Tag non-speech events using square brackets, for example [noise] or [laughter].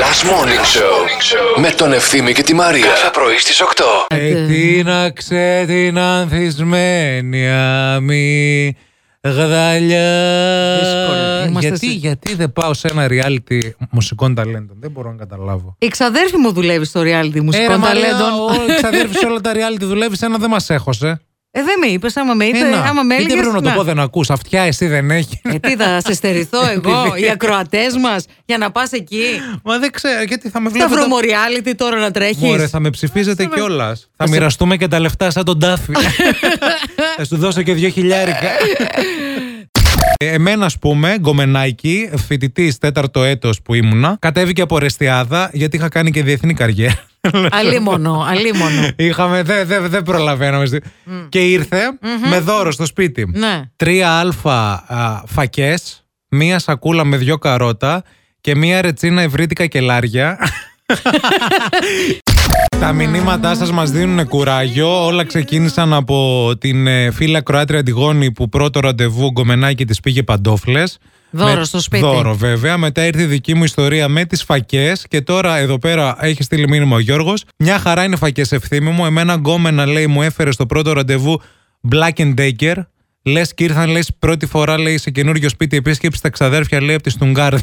Last Morning Show με τον Ευθύμη και τη Μαρία. Κάθε πρωί στις 8. Ετείναξε την ανθισμένη αμή γδαλιά. Δύσκολο. Είμαστε Γιατί, σε- γιατί δεν πάω σε ένα reality μουσικών ταλέντων; Δεν μπορώ να καταλάβω. Η ξαδέρφη μου δουλεύει στο reality Ε, ρε, μουσικών Μαρία, ταλέντων. ο [laughs] ξαδέρφης σε όλα τα reality δουλεύει, ένα δεν μας έχωσε. Ε, δεν με είπες, άμα με είπε, Ένα. άμα με Γιατί έλεγες, πρέπει να το να. πω, δεν ακούς. Αυτιά εσύ δεν έχει. Ε, τι θα σε στερηθώ [laughs] εγώ, οι ακροατές μας, για να πας εκεί. Μα δεν ξέρω, γιατί θα με Στα βλέπετε. βρωμοριάλιτι τώρα να τρέχεις. Μωρέ, θα με ψηφίζετε κιόλας. Θα μοιραστούμε και τα λεφτά σαν τον Τάφι. [laughs] θα σου δώσω και δύο χιλιάρικα. Ε, Εμένα, ας πούμε, γκομενάκι, φοιτητής τέταρτο έτος που ήμουνα, κατέβηκε από Ρεστιάδα γιατί είχα κάνει και διεθνή καριέρα. [laughs] Αλίμονο, αλίμονο. Είχαμε, δεν δε, δεν προλαβαίναμε. στη- Και ηρθε με δώρο στο σπίτι. Ναι. Τρία αλφα φακές, μία σακούλα με δυο καρότα και μία ρετσίνα ευρύτικα κελάρια. [laughs] [laughs] Τα μηνύματά σας μας δίνουν κουράγιο. Όλα ξεκίνησαν από την ε, φίλα Κροάτρια Αντιγόνη που πρώτο ραντεβού γκομενάκι της πήγε παντόφλες. Δώρο Με- στο σπίτι. Δώρο βέβαια. Μετά ήρθε η δική μου ιστορία με τις φακές και τώρα εδώ πέρα έχει στείλει μήνυμα ο Γιώργος. Μια χαρά είναι φακές ευθύμη μου. Εμένα γκόμενα λέει μου έφερε στο πρώτο ραντεβού Black and Decker. Λες και ήρθαν λέει πρώτη φορά λέει σε καινούριο σπίτι επίσκεψη στα ξαδέρφια λέει από τη Στουνγκάρ. [laughs]